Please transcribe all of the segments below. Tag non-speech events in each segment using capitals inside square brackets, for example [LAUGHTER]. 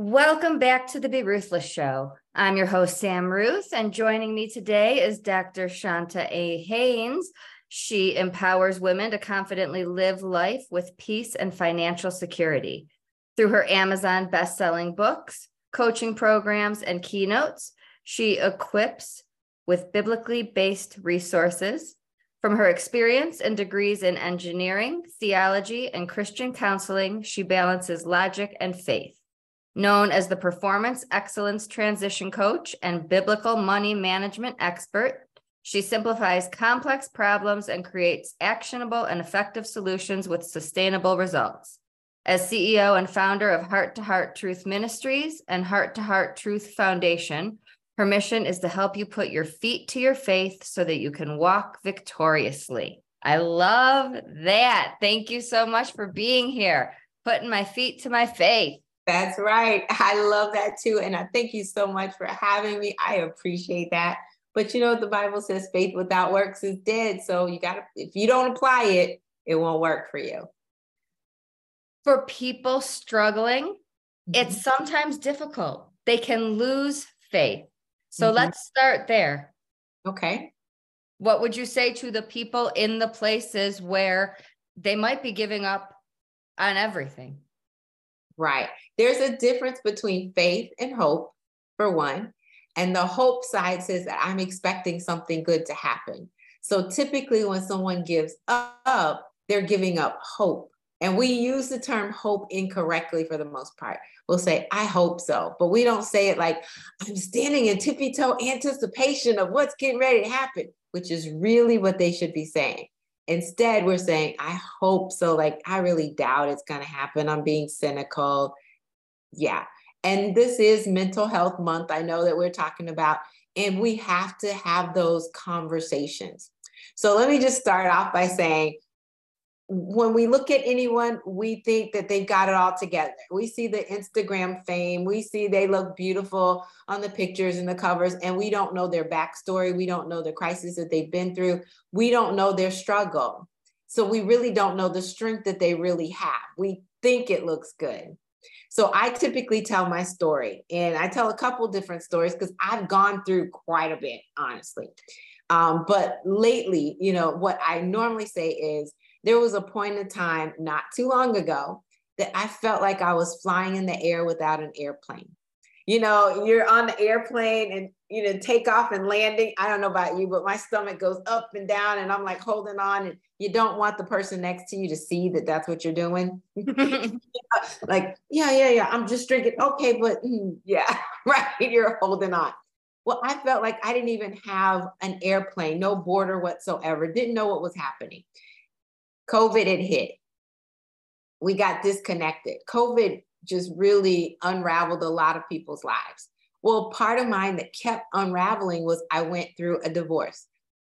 Welcome back to the Be Ruthless Show. I'm your host, Sam Ruth, and joining me today is Dr. Chonta A. Haynes. She empowers women to confidently live life with peace and financial security. Through her Amazon best-selling books, coaching programs, and keynotes, she equips with biblically based resources. From her experience and degrees in engineering, theology, and Christian counseling, she balances logic and faith. Known as the Performance Excellence Transition Coach and Biblical Money Management Expert, she simplifies complex problems and creates actionable and effective solutions with sustainable results. As CEO and founder of Heart to Heart Truth Ministries and Heart to Heart Truth Foundation, her mission is to help you put your feet to your faith so that you can walk victoriously. I love that. Thank you so much for being here, putting my feet to my faith. That's right. [LAUGHS] I love that too. And I thank you so much for having me. I appreciate that. But you know, the Bible says faith without works is dead. So you got to, if you don't apply it, it won't work for you. For people struggling, mm-hmm. it's sometimes difficult. They can lose faith. So mm-hmm. let's start there. Okay. What would you say to the people in the places where they might be giving up on everything? Right. There's a difference between faith and hope, for one. And the hope side says that I'm expecting something good to happen. So typically, when someone gives up, they're giving up hope. And we use the term hope incorrectly for the most part. We'll say, I hope so. But we don't say it like, I'm standing in tippy toe anticipation of what's getting ready to happen, which is really what they should be saying. Instead, we're saying, I hope so. Like, I really doubt it's going to happen. I'm being cynical. Yeah. And this is mental health month. I know that we're talking about, and we have to have those conversations. So let me just start off by saying, when we look at anyone, we think that they've got it all together. We see the Instagram fame, we see they look beautiful on the pictures and the covers, and we don't know their backstory. We don't know the crisis that they've been through. We don't know their struggle. So we really don't know the strength that they really have. We think it looks good. So I typically tell my story, and I tell a couple different stories because I've gone through quite a bit, honestly. Um, but lately, you know, what I normally say is, there was a point in time not too long ago that I felt like I was flying in the air without an airplane. You know, you're on the airplane and you know, takeoff and landing. I don't know about you, but my stomach goes up and down, and I'm like holding on. And you don't want the person next to you to see that that's what you're doing. [LAUGHS] like, yeah, yeah, yeah. I'm just drinking. Okay, but mm, yeah, [LAUGHS] right. You're holding on. Well, I felt like I didn't even have an airplane, no border whatsoever. Didn't know what was happening. COVID had hit. We got disconnected. COVID just really unraveled a lot of people's lives. Well, part of mine that kept unraveling was I went through a divorce.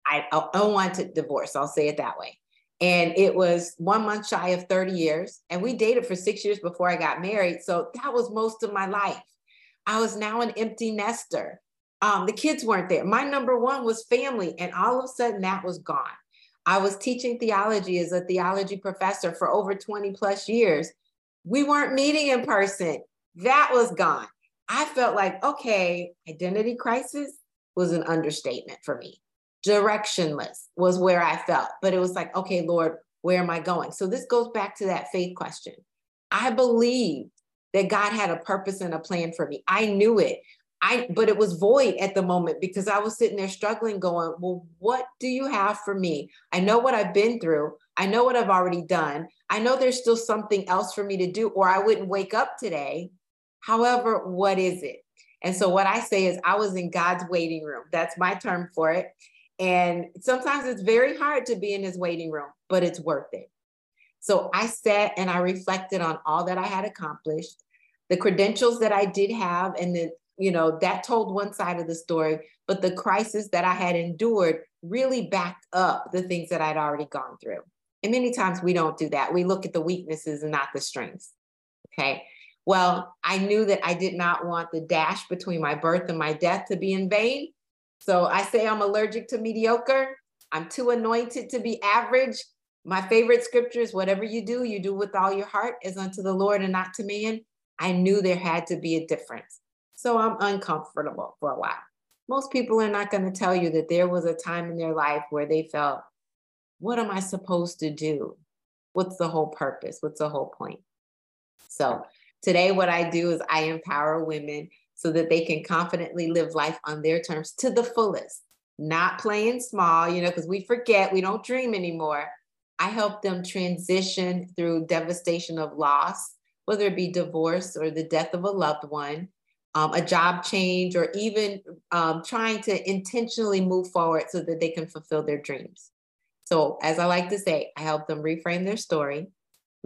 I, unwanted divorce, I'll say it that way. And it was one month shy of 30 years. And we dated for six years before I got married. So that was most of my life. I was now an empty nester. Um, the kids weren't there. My number one was family. And all of a sudden, that was gone. I was teaching theology as a theology professor for over 20 plus years. We weren't meeting in person. That was gone. I felt like, okay, identity crisis was an understatement for me. Directionless was where I felt, but it was like, okay, Lord, where am I going? So this goes back to that faith question. I believed that God had a purpose and a plan for me. I knew it. I but it was void at the moment because I was sitting there struggling going, "Well, what do you have for me? I know what I've been through. I know what I've already done. I know there's still something else for me to do or I wouldn't wake up today. However, what is it?" And so what I say is I was in God's waiting room. That's my term for it. And sometimes it's very hard to be in his waiting room, but it's worth it. So I sat and I reflected on all that I had accomplished, the credentials that I did have, and the you know, that told one side of the story, but the crisis that I had endured really backed up the things that I'd already gone through. And many times we don't do that. We look at the weaknesses and not the strengths. Okay. Well, I knew that I did not want the dash between my birth and my death to be in vain. So I say I'm allergic to mediocre. I'm too anointed to be average. My favorite scripture is whatever you do, you do with all your heart as unto the Lord and not to man. I knew there had to be a difference. So I'm uncomfortable for a while. Most people are not going to tell you that there was a time in their life where they felt, what am I supposed to do? What's the whole purpose? What's the whole point? So today, what I do is I empower women so that they can confidently live life on their terms to the fullest, not playing small, you know, because we forget, we don't dream anymore. I help them transition through devastation of loss, whether it be divorce or the death of a loved one, um, a job change, or even um, trying to intentionally move forward so that they can fulfill their dreams. So, as I like to say, I help them reframe their story,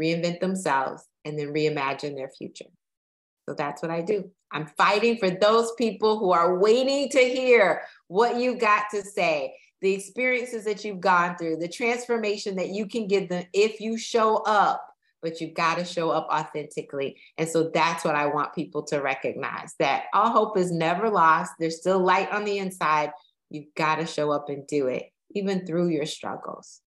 reinvent themselves, and then reimagine their future. So that's what I do. I'm fighting for those people who are waiting to hear what you got to say, the experiences that you've gone through, the transformation that you can give them if you show up, but you've got to show up authentically. And so that's what I want people to recognize that all hope is never lost. There's still light on the inside. You've got to show up and do it, even through your struggles.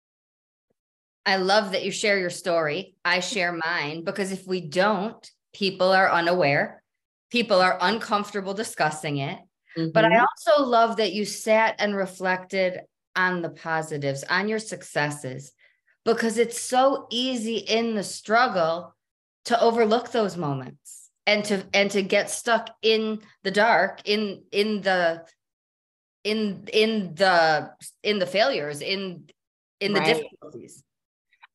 I love that you share your story. I share mine because if we don't, people are unaware, people are uncomfortable discussing it. Mm-hmm. But I mm-hmm. also love that you sat and reflected on the positives, on your successes, because it's so easy in the struggle to overlook those moments and to and to get stuck in the dark in in the in in the in the failures in in the right. difficulties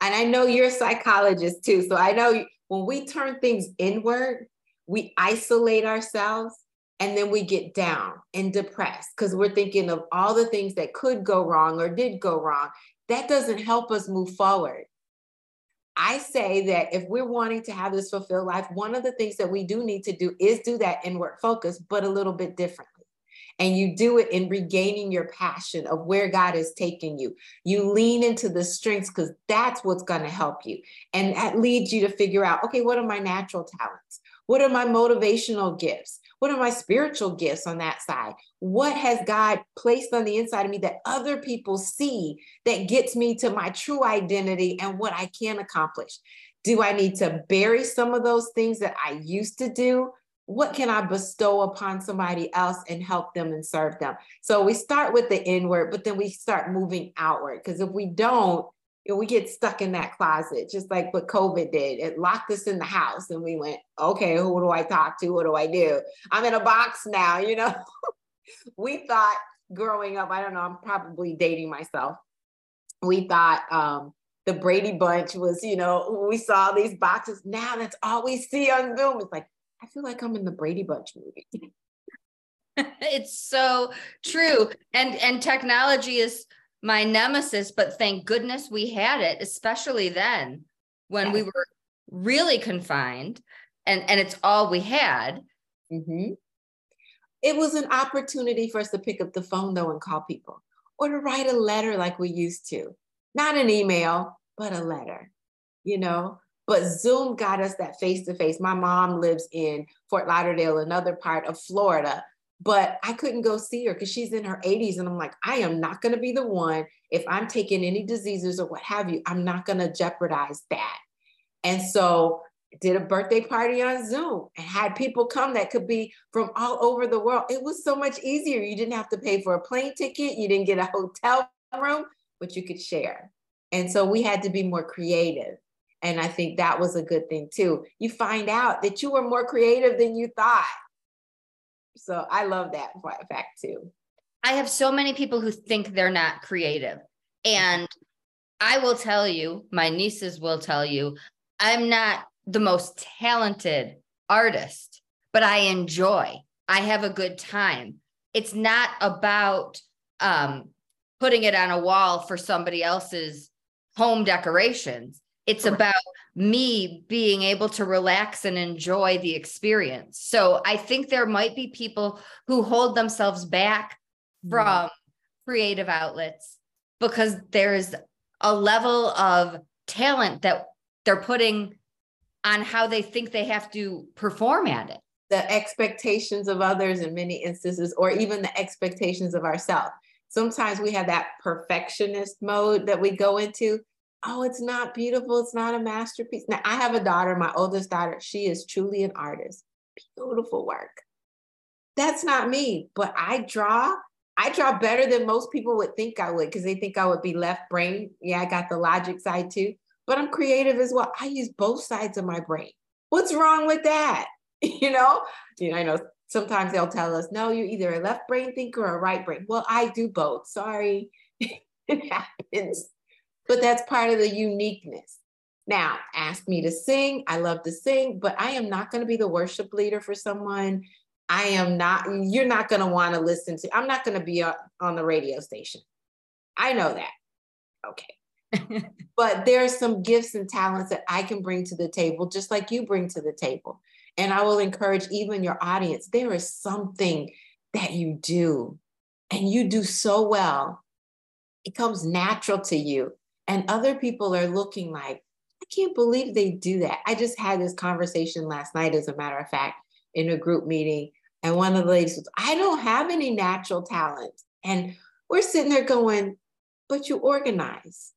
and I know you're a psychologist too. So I know when we turn things inward, we isolate ourselves and then we get down and depressed because we're thinking of all the things that could go wrong or did go wrong. That doesn't help us move forward. I say that if we're wanting to have this fulfilled life, one of the things that we do need to do is do that inward focus, but a little bit differently and you do it in regaining your passion of where God is taking you. You lean into the strengths because that's what's going to help you. And that leads you to figure out okay, what are my natural talents? What are my motivational gifts? What are my spiritual gifts on that side? What has God placed on the inside of me that other people see that gets me to my true identity and what I can accomplish? Do I need to bury some of those things that I used to do? What can I bestow upon somebody else and help them and serve them? So we start with the inward, but then we start moving outward. Because if we don't, we get stuck in that closet, just like what COVID did. It locked us in the house, and we went, okay, who do I talk to? What do I do? I'm in a box now, you know. [LAUGHS] we thought growing up, I don't know, I'm probably dating myself. We thought um, the Brady Bunch was, you know, we saw these boxes. Now that's all we see on Zoom. It's like, I feel like I'm in the Brady Bunch movie. [LAUGHS] it's so true. And and technology is my nemesis, but thank goodness we had it, especially then when yes. we were really confined and and it's all we had. Mm-hmm. It was an opportunity for us to pick up the phone though and call people or to write a letter like we used to. Not an email, but a letter. You know, but Zoom got us that face to face. My mom lives in Fort Lauderdale, another part of Florida, but I couldn't go see her because she's in her 80s. And I'm like, I am not going to be the one, if I'm taking any diseases or what have you, I'm not going to jeopardize that. And so did a birthday party on Zoom and had people come that could be from all over the world. It was so much easier. You didn't have to pay for a plane ticket, you didn't get a hotel room, but you could share. And so we had to be more creative. And I think that was a good thing too. You find out that you were more creative than you thought. So I love that fact too. I have so many people who think they're not creative. And I will tell you, my nieces will tell you, I'm not the most talented artist, but I enjoy. I have a good time. It's not about um, putting it on a wall for somebody else's home decorations. It's about me being able to relax and enjoy the experience. So I think there might be people who hold themselves back mm-hmm. from creative outlets because there's a level of talent that they're putting on how they think they have to perform at it. The expectations of others in many instances, or even the expectations of ourselves. Sometimes we have that perfectionist mode that we go into. Oh, it's not beautiful. It's not a masterpiece. Now, I have a daughter, my oldest daughter. She is truly an artist. Beautiful work. That's not me, but I draw. I draw better than most people would think I would because they think I would be left brain. Yeah, I got the logic side too but I'm creative as well. I use both sides of my brain. What's wrong with that? [LAUGHS] You know, you know, I know sometimes they'll tell us, no, you're either a left brain thinker or a right brain. Well, I do both. Sorry, [LAUGHS] it happens. But that's part of the uniqueness. Now, ask me to sing. I love to sing, but I am not going to be the worship leader for someone. I am not, you're not going to want to listen to, I'm not going to be on the radio station. I know that. Okay. [LAUGHS] but there are some gifts and talents that I can bring to the table, just like you bring to the table. And I will encourage even your audience there is something that you do, and you do so well. It comes natural to you. And other people are looking like, I can't believe they do that. I just had this conversation last night, as a matter of fact, in a group meeting. And one of the ladies says, I don't have any natural talent. And we're sitting there going, but you organize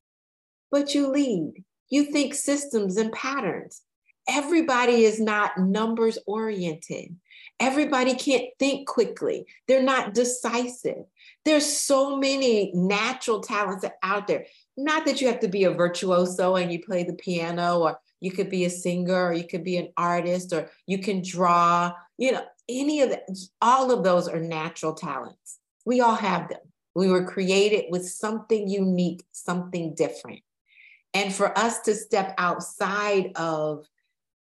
but you lead. You think systems and patterns. Everybody is not numbers oriented. Everybody can't think quickly. They're not decisive. There's so many natural talents out there. Not that you have to be a virtuoso and you play the piano, or you could be a singer, or you could be an artist, or you can draw. You know, any of that, all of those are natural talents. We all have them. We were created with something unique, something different. And for us to step outside of,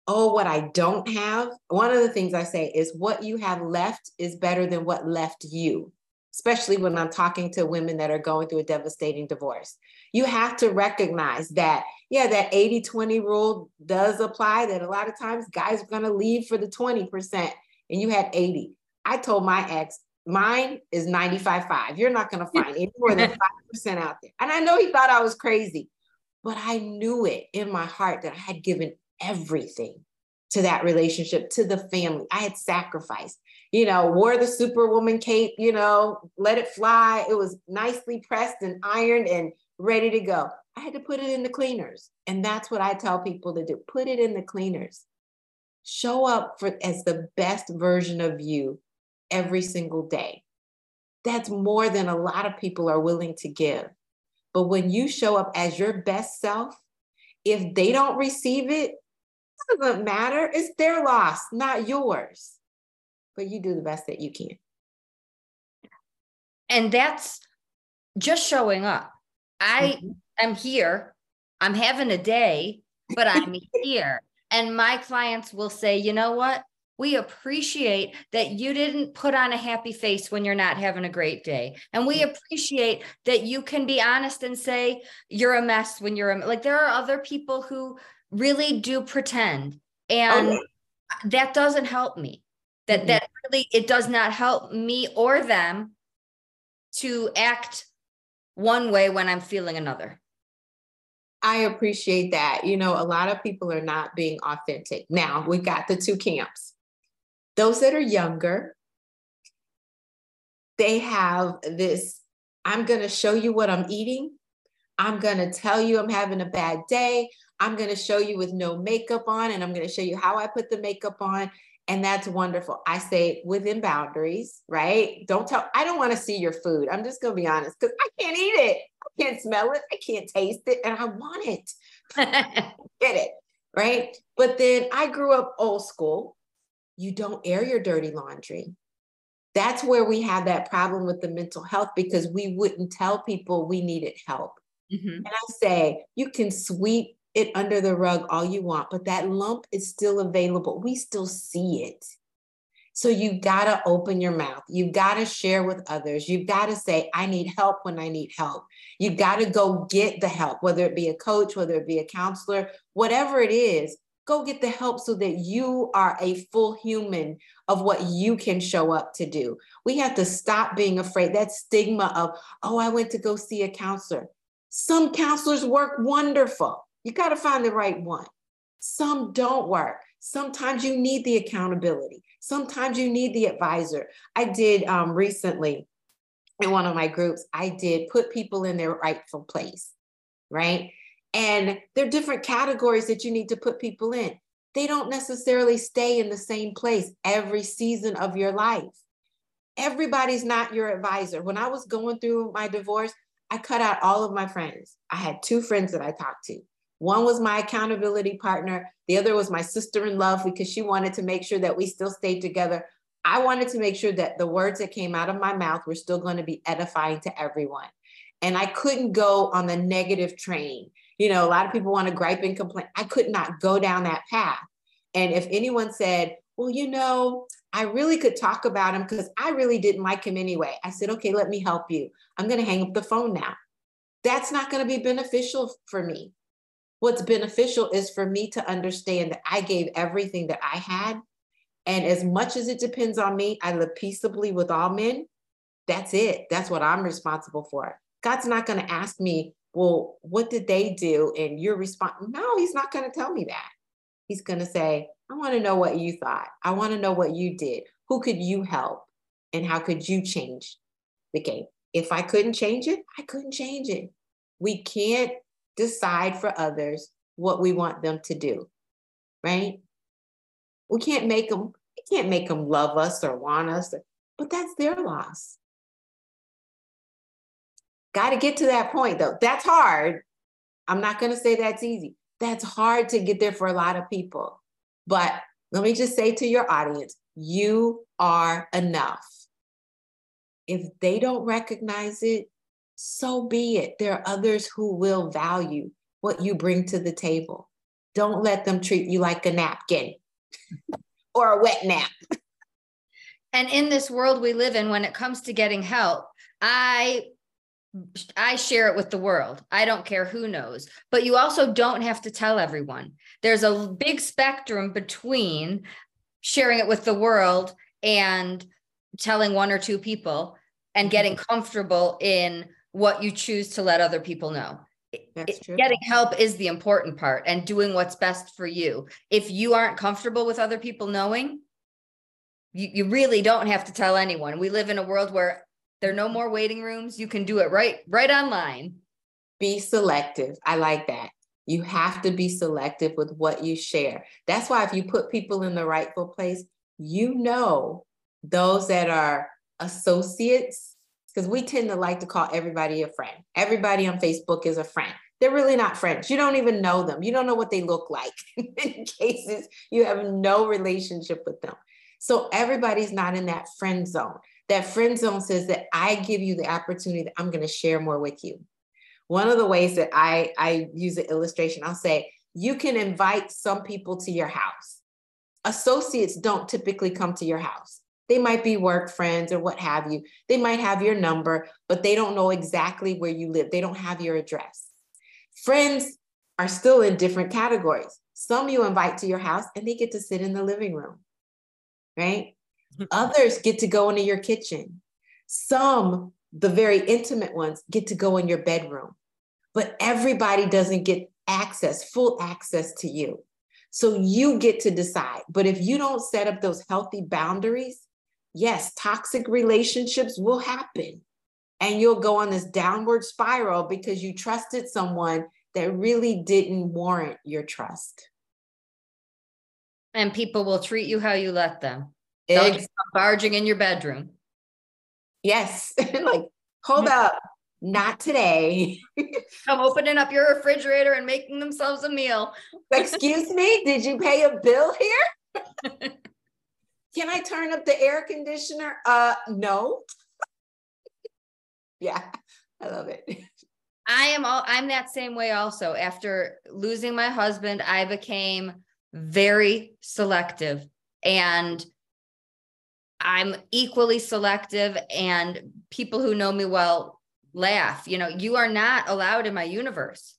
oh, what I don't have, one of the things I say is what you have left is better than what left you, especially when I'm talking to women that are going through a devastating divorce. You have to recognize that, yeah, that 80 20 rule does apply, that a lot of times guys are going to leave for the 20% and you had 80. I told my ex, mine is 95 5. You're not going to find any more than [LAUGHS] 5% out there. And I know he thought I was crazy but I knew it in my heart that I had given everything to that relationship, to the family. I had sacrificed, you know, wore the superwoman cape, you know, let it fly. It was nicely pressed and ironed and ready to go. I had to put it in the cleaners. And that's what I tell people to do put it in the cleaners. Show up for as the best version of you every single day. That's more than a lot of people are willing to give. But when you show up as your best self, if they don't receive it, it doesn't matter. It's their loss, not yours. But you do the best that you can. And that's just showing up. I mm-hmm. am here. I'm having a day, but I'm [LAUGHS] here. And my clients will say, you know what? we appreciate that you didn't put on a happy face when you're not having a great day. And we mm. appreciate that you can be honest and say you're a mess when you're a, like there are other people who really do pretend and okay. that doesn't help me. That mm-hmm. that really it does not help me or them to act one way when I'm feeling another. I appreciate that. You know, a lot of people are not being authentic. Now, we've got the two camps those that are younger, they have this I'm going to show you what I'm eating. I'm going to tell you I'm having a bad day. I'm going to show you with no makeup on, and I'm going to show you how I put the makeup on. And that's wonderful. I say within boundaries, right? Don't tell, I don't want to see your food. I'm just going to be honest because I can't eat it. I can't smell it. I can't taste it. And I want it. [LAUGHS] Get it. Right. But then I grew up old school you don't air your dirty laundry. That's where we have that problem with the mental health because we wouldn't tell people we needed help. Mm-hmm. And I say, you can sweep it under the rug all you want, but that lump is still available. We still see it. So you got to open your mouth. You got to share with others. You've got to say, I need help when I need help. You got to go get the help, whether it be a coach, whether it be a counselor, whatever it is, go get the help so that you are a full human of what you can show up to do. We have to stop being afraid. That stigma of, oh, I went to go see a counselor. Some counselors work wonderful. You got to find the right one. Some don't work. Sometimes you need the accountability. Sometimes you need the advisor. I did um, recently in one of my groups, I did put people in their rightful place, right? And there are different categories that you need to put people in. They don't necessarily stay in the same place every season of your life. Everybody's not your advisor. When I was going through my divorce, I cut out all of my friends. I had two friends that I talked to. One was my accountability partner, the other was my sister in love because she wanted to make sure that we still stayed together. I wanted to make sure that the words that came out of my mouth were still going to be edifying to everyone. And I couldn't go on the negative train. You know, a lot of people want to gripe and complain. I could not go down that path. And if anyone said, well, you know, I really could talk about him because I really didn't like him anyway. I said, okay, let me help you. I'm going to hang up the phone now. That's not going to be beneficial for me. What's beneficial is for me to understand that I gave everything that I had. And as much as it depends on me, I live peaceably with all men. That's it. That's what I'm responsible for. God's not going to ask me, well, what did they do? And you're responsible. No, he's not going to tell me that. He's going to say, I want to know what you thought. I want to know what you did. Who could you help? And how could you change the game? If I couldn't change it, I couldn't change it. We can't decide for others what we want them to do, right? We can't make them, we can't make them love us or want us, but that's their loss. Got to get to that point though. That's hard. I'm not going to say that's easy. That's hard to get there for a lot of people. But let me just say to your audience, you are enough. If they don't recognize it, so be it. There are others who will value what you bring to the table. Don't let them treat you like a napkin [LAUGHS] or a wet nap. And in this world we live in, when it comes to getting help, I I share it with the world. I don't care who knows. But you also don't have to tell everyone. There's a big spectrum between sharing it with the world and telling one or two people and getting mm-hmm. comfortable in what you choose to let other people know. That's true. Getting help is the important part and doing what's best for you. If you aren't comfortable with other people knowing, you, you really don't have to tell anyone. We live in a world where there are no more waiting rooms. You can do it right right online. Be selective. I like that. You have to be selective with what you share. That's why if you put people in the rightful place, you know those that are associates because we tend to like to call everybody a friend. Everybody on Facebook is a friend. They're really not friends. You don't even know them. You don't know what they look like. [LAUGHS] in cases, you have no relationship with them. So everybody's not in that friend zone. That friend zone says that I give you the opportunity that I'm going to share more with you. One of the ways that I, I use an illustration, I'll say, you can invite some people to your house. Associates don't typically come to your house. They might be work friends or what have you. They might have your number, but they don't know exactly where you live. They don't have your address. Friends are still in different categories. Some you invite to your house and they get to sit in the living room, right? [LAUGHS] Others get to go into your kitchen. Some, the very intimate ones, get to go in your bedroom. But everybody doesn't get access, full access to you. So you get to decide. But if you don't set up those healthy boundaries, yes, toxic relationships will happen. And you'll go on this downward spiral because you trusted someone that really didn't warrant your trust. And people will treat you how you let them. They'll barging in your bedroom. Yes. [LAUGHS] like, hold up. Not today. [LAUGHS] I'm opening up your refrigerator and making themselves a meal. Excuse me, did you pay a bill here? [LAUGHS] Can I turn up the air conditioner? Uh, no. [LAUGHS] yeah, I love it. I am all I'm that same way also. After losing my husband, I became very selective and I'm equally selective and people who know me well laugh. You know, you are not allowed in my universe.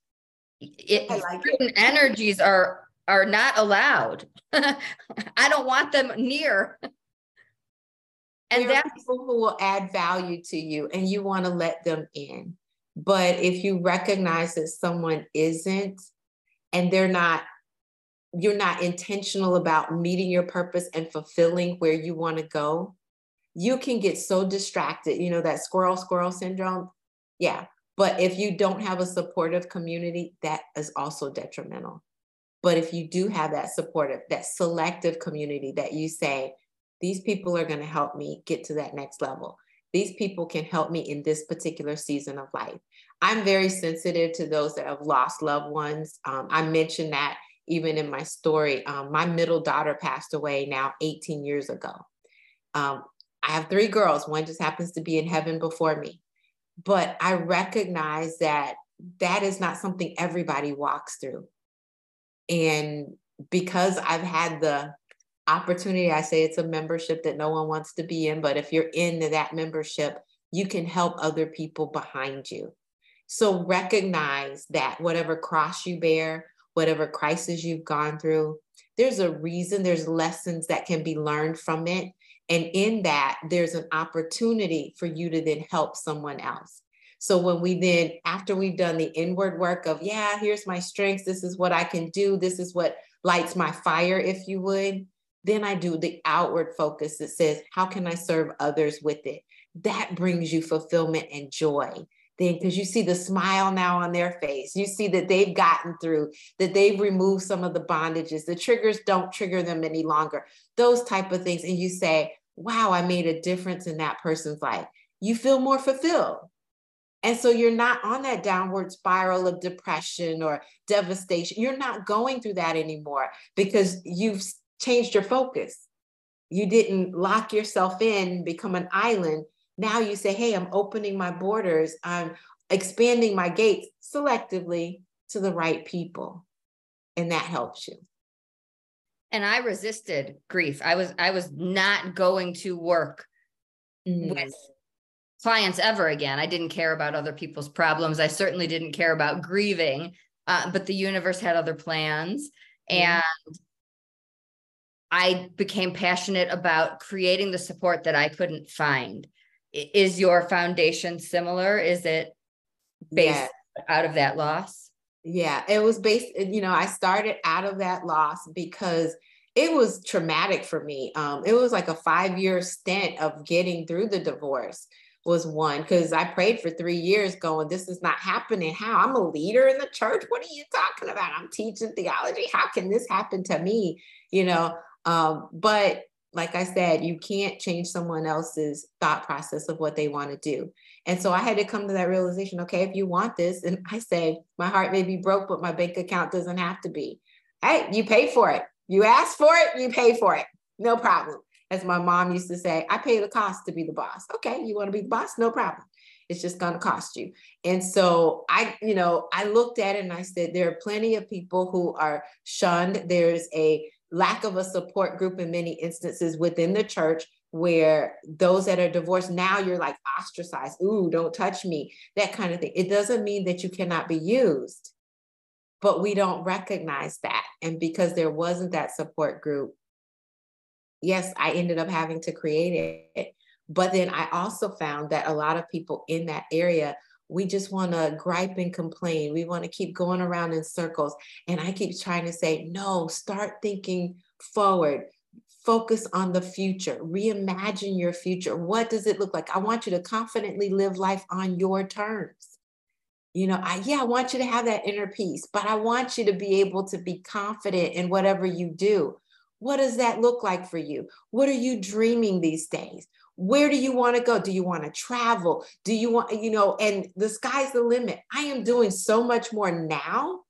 It, like certain it. energies are are not allowed. [LAUGHS] I don't want them near. and there people who will add value to you and you want to let them in. But if you recognize that someone isn't and they're not you're not intentional about meeting your purpose and fulfilling where you want to go, you can get so distracted. You know, that squirrel squirrel syndrome. Yeah. But if you don't have a supportive community, that is also detrimental. But if you do have that supportive, that selective community that you say, these people are going to help me get to that next level. These people can help me in this particular season of life. I'm very sensitive to those that have lost loved ones. Um, I mentioned that even in my story. Um, my middle daughter passed away now 18 years ago. Um, I have three girls, one just happens to be in heaven before me. But I recognize that that is not something everybody walks through. And because I've had the opportunity, I say it's a membership that no one wants to be in, but if you're in that membership, you can help other people behind you. So recognize that whatever cross you bear, whatever crisis you've gone through. There's a reason, there's lessons that can be learned from it. And in that, there's an opportunity for you to then help someone else. So when we then, after we've done the inward work of, yeah, here's my strengths, this is what I can do, this is what lights my fire, if you would, then I do the outward focus that says, how can I serve others with it? That brings you fulfillment and joy. Then because you see the smile now on their face you see that they've gotten through that they've removed some of the bondages the triggers don't trigger them any longer those type of things and you say wow i made a difference in that person's life. You feel more fulfilled and so you're not on that downward spiral of depression or devastation you're not going through that anymore because you've changed your focus you didn't lock yourself in become an island now you say, hey, I'm opening my borders, I'm expanding my gates selectively to the right people. And that helps you. And I resisted grief. I was I was not going to work mm. with clients ever again. I didn't care about other people's problems. I certainly didn't care about grieving, uh, but the universe had other plans. And I became passionate about creating the support that I couldn't find is your foundation similar? Is it based out of that loss? Yeah, it was based, you know, I started out of that loss because it was traumatic for me. Um, it was like a five year stint of getting through the divorce was one because I prayed for three years going, this is not happening. How? I'm a leader in the church. What are you talking about? I'm teaching theology. How can this happen to me? You know, um, but like I said, you can't change someone else's thought process of what they want to do. And so I had to come to that realization okay, if you want this, and I say, my heart may be broke, but my bank account doesn't have to be. Hey, you pay for it. You ask for it, you pay for it. No problem. As my mom used to say, I pay the cost to be the boss. Okay, you want to be the boss? No problem. It's just going to cost you. And so I, you know, I looked at it and I said, there are plenty of people who are shunned. There's a lack of a support group in many instances within the church where those that are divorced now you're like ostracized ooh don't touch me that kind of thing it doesn't mean that you cannot be used but we don't recognize that and because there wasn't that support group yes i ended up having to create it but then i also found that a lot of people in that area we just want to gripe and complain. We want to keep going around in circles. And I keep trying to say, no, start thinking forward. Focus on the future. Reimagine your future. What does it look like? I want you to confidently live life on your terms. You know, I, yeah, I want you to have that inner peace, but I want you to be able to be confident in whatever you do. What does that look like for you? What are you dreaming these days? where do you want to go? Do you want to travel? Do you want you know and the sky's the limit. I am doing so much more now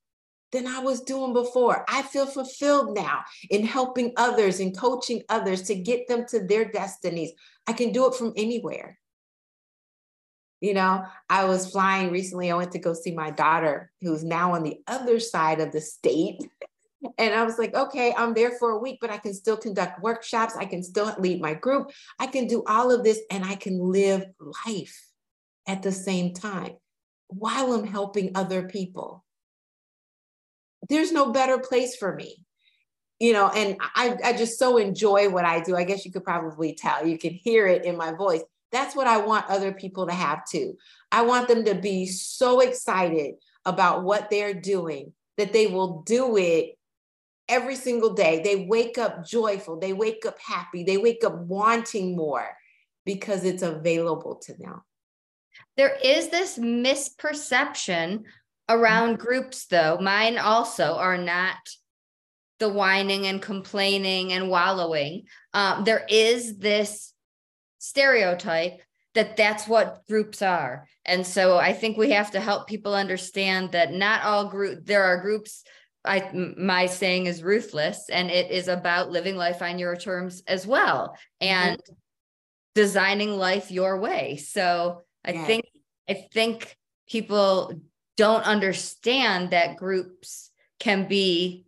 than i was doing before. I feel fulfilled now in helping others and coaching others to get them to their destinies. I can do it from anywhere. You know i was flying recently. I went to go see my daughter who's now on the other side of the state [LAUGHS] and I was like, okay, I'm there for a week, but I can still conduct workshops. I can still lead my group. I can do all of this and I can live life at the same time while I'm helping other people. There's no better place for me. you know, and I, I just so enjoy what I do. I guess you could probably tell, you can hear it in my voice. That's what I want other people to have too. I want them to be so excited about what they're doing that they will do it every single day. They wake up joyful, they wake up happy, they wake up wanting more because it's available to them. There is this misperception around mm-hmm. groups, though. Mine also are not the whining and complaining and wallowing. Um, there is this stereotype that that's what groups are. And so I think we have to help people understand that not all group there are groups I my saying is ruthless and it is about living life on your terms as well and mm-hmm. designing life your way. So I yeah. think I think people don't understand that groups can be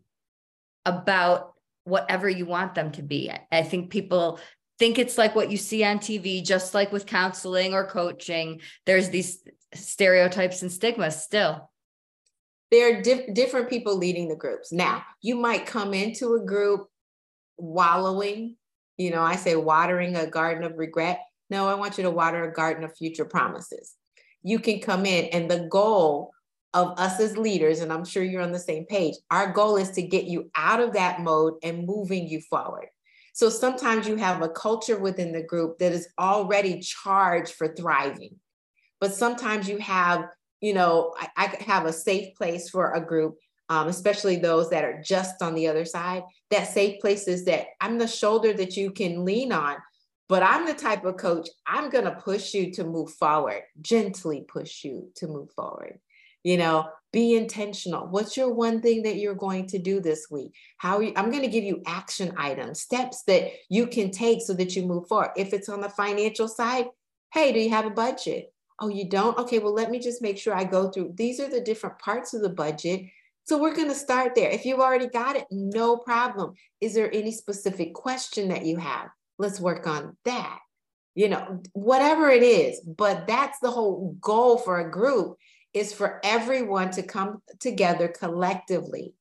about whatever you want them to be. I think people think it's like what you see on TV, just like with counseling or coaching. There's these stereotypes and stigmas still. There are di- different people leading the groups. Now, you might come into a group wallowing, you know, I say watering a garden of regret. No, I want you to water a garden of future promises. You can come in, and the goal of us as leaders, and I'm sure you're on the same page, our goal is to get you out of that mode and moving you forward. So sometimes you have a culture within the group that is already charged for thriving. But sometimes you have, you know, I, I have a safe place for a group, um, especially those that are just on the other side. That safe place is that I'm the shoulder that you can lean on, but I'm the type of coach, I'm going to push you to move forward, gently push you to move forward. You know, be intentional. What's your one thing that you're going to do this week? How you, I'm going to give you action items, steps that you can take so that you move forward. If it's on the financial side, hey, do you have a budget? Oh, you don't? Okay, well, let me just make sure I go through. These are the different parts of the budget. So we're going to start there. If you've already got it, no problem. Is there any specific question that you have? Let's work on that. You know, whatever it is, but that's the whole goal for a group is for everyone to come together collectively.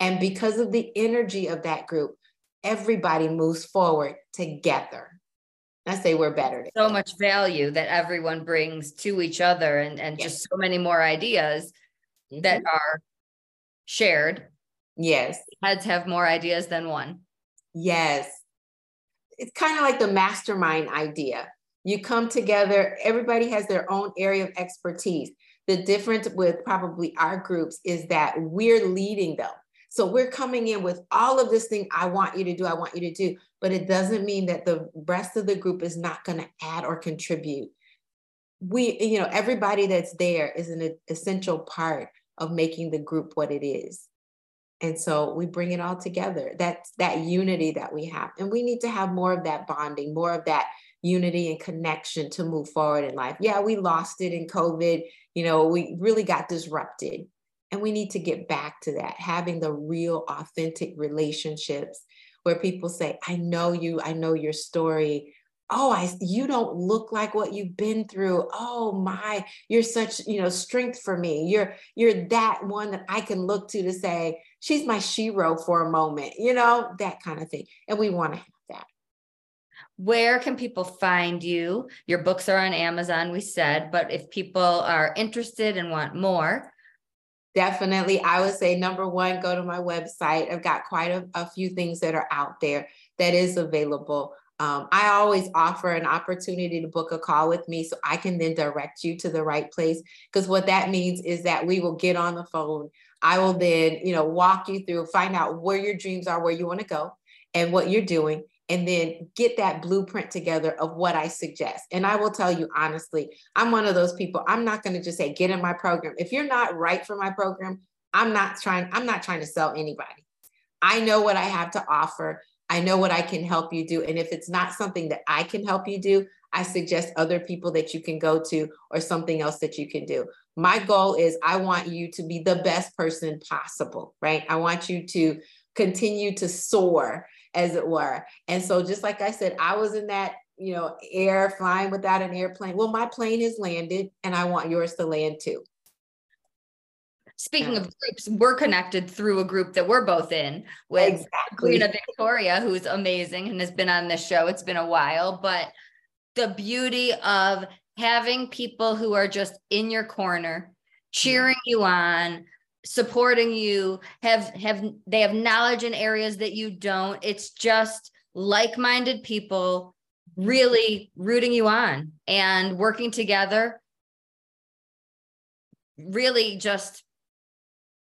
And because of the energy of that group, everybody moves forward together. I say we're better. Together. So much value that everyone brings to each other and, and yes. just so many more ideas mm-hmm. that are shared. Yes. Heads have more ideas than one. Yes. It's kind of like the mastermind idea. You come together, everybody has their own area of expertise. The difference with probably our groups is that we're leading them. So we're coming in with all of this thing I want you to do, I want you to do, but it doesn't mean that the rest of the group is not going to add or contribute. We, you know, everybody that's there is an essential part of making the group what it is. And so we bring it all together. That's that unity that we have. And we need to have more of that bonding, more of that unity and connection to move forward in life. Yeah, we lost it in COVID. You know, we really got disrupted. And we need to get back to that, having the real, authentic relationships where people say, I know you, I know your story. Oh, I you don't look like what you've been through. Oh my, you're such, you know, strength for me. You're you're that one that I can look to to say, she's my shero for a moment, you know, that kind of thing. And we want to have that. where can people find you? Your books are on Amazon, we said, but if people are interested and want more, definitely i would say number one go to my website. I've got quite a, a few things that are out there that is available. Um, i always offer an opportunity to book a call with me so i can then direct you to the right place. Because what that means is that we will get on the phone. I will then you know walk you through find out where your dreams are where you want to go and what you're doing and then get that blueprint together of what I suggest. And I will tell you honestly, I'm one of those people. I'm not going to just say get in my program. If you're not right for my program, I'm not trying I'm not trying to sell anybody. I know what I have to offer. I know what I can help you do. And if it's not something that I can help you do, I suggest other people that you can go to or something else that you can do. My goal is I want you to be the best person possible, right? I want you to continue to soar as it were. And so, just like I said, I was in that, you know, air flying without an airplane. Well, my plane has landed and I want yours to land too. Speaking yeah. of groups, we're connected through a group that we're both in with exactly. Victoria, who's amazing and has been on this show. It's been a while, but the beauty of having people who are just in your corner, cheering you on, supporting you, have have they have knowledge in areas that you don't. It's just like-minded people really rooting you on and working together really just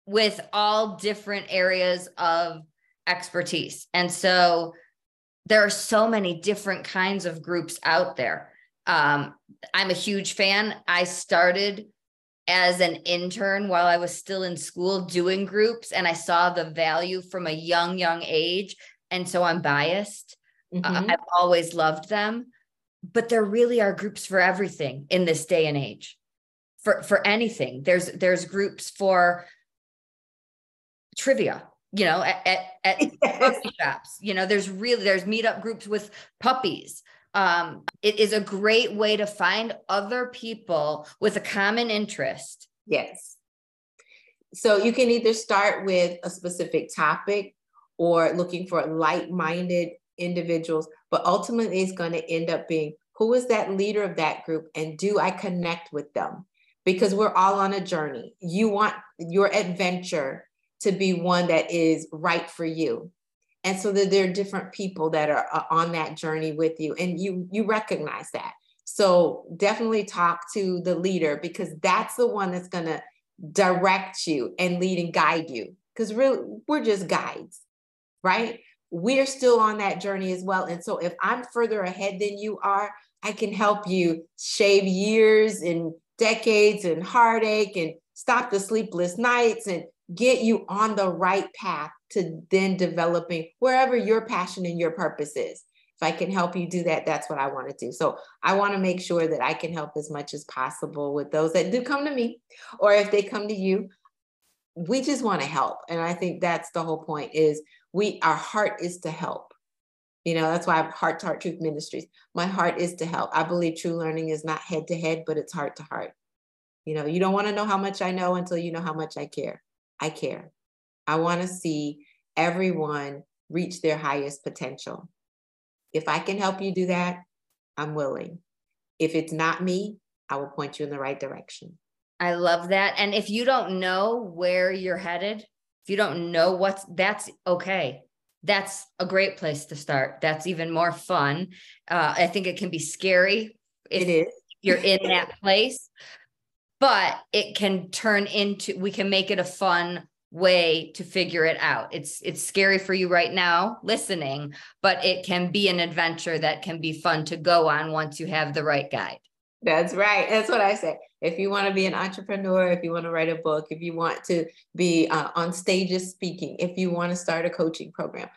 with all different areas of expertise. And so there are so many different kinds of groups out there. Um, I'm a huge fan. I started as an intern while I was still in school doing groups, and I saw the value from a young, young age. And so I'm biased. Mm-hmm. Uh, I've always loved them, but there really are groups for everything in this day and age. For for anything, there's there's groups for trivia you know at at, at [LAUGHS] yes. shops you know there's really there's meetup groups with puppies um, it is a great way to find other people with a common interest. Yes. So you can either start with a specific topic or looking for like-minded individuals but ultimately it's going to end up being who is that leader of that group and do i connect with them? Because we're all on a journey. You want your adventure to be one that is right for you and so that there are different people that are uh, on that journey with you and you you recognize that. So definitely talk to the leader because that's the one that's going to direct you and lead and guide you because really we're just guides right? We're still on that journey as well. And so if i'm further ahead than you are i can help you shave years and decades and heartache and stop the sleepless nights and get you on the right path to then developing wherever your passion and your purpose is. If I can help you do that, that's what I want to do. So I want to make sure that I can help as much as possible with those that do come to me, or if they come to you, we just want to help. And I think that's the whole point is we our heart is to help. You know, that's why I have Heart to Heart Truth Ministries. My heart is to help. I believe true learning is not head to head, but it's heart to heart. You know, you don't want to know how much I know until you know how much I care. I care. I want to see everyone reach their highest potential. If I can help you do that, I'm willing. If it's not me, I will point you in the right direction. I love that. And if you don't know where you're headed, if you don't know what's that's okay. That's a great place to start. That's even more fun. Uh, I think it can be scary if it is. you're in [LAUGHS] that place but it can turn into we can make it a fun way to figure it out. It's it's scary for you right now listening, but it can be an adventure that can be fun to go on once you have the right guide. That's right. That's what I say. If you want to be an entrepreneur, if you want to write a book, if you want to be uh, on stages speaking, if you want to start a coaching program,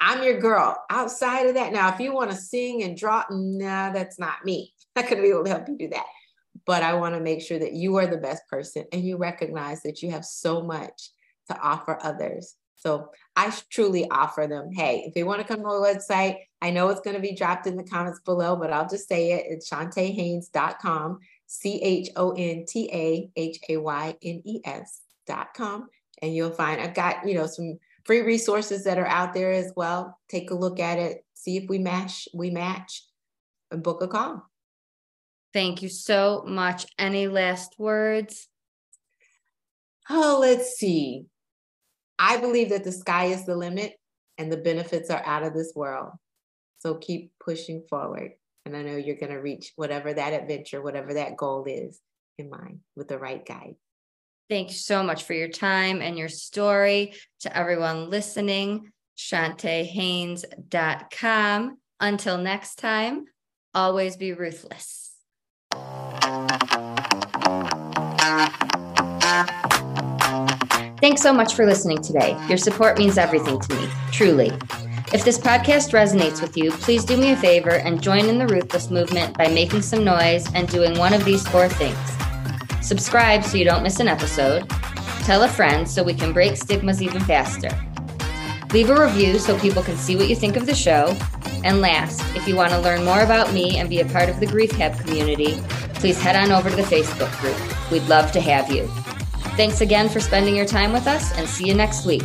I'm your girl. Outside of that, now if you want to sing and draw, nah, that's not me. [LAUGHS] Going to be able to help you do that but I want to make sure that you are the best person and you recognize that you have so much to offer others. So I truly offer them, hey, if they want to come to my website, I know it's going to be dropped in the comments below, but I'll just say it. It's chontahaynes.com, C H O N T A H A Y N E S.com. And you'll find I've got, you know, some free resources that are out there as well. Take a look at it, see if we match, we match, and book a call. Thank you so much. Any last words? Oh, let's see. I believe that the sky is the limit and the benefits are out of this world. So keep pushing forward. And I know you're going to reach whatever that adventure, whatever that goal is in mind with the right guide. Thank you so much for your time and your story. To everyone listening, ChontaHaynes.com. Until next time, always be ruthless. Thanks so much for listening today. Your support means everything to me, truly. If this podcast resonates with you, please do me a favor and join in the Ruthless movement by making some noise and doing one of these four things. Subscribe so you don't miss an episode. Tell a friend so we can break stigmas even faster. Leave a review so people can see what you think of the show. And last, if you want to learn more about me and be a part of the Grief Hab community, please head on over to the Facebook group. We'd love to have you. Thanks again for spending your time with us and see you next week.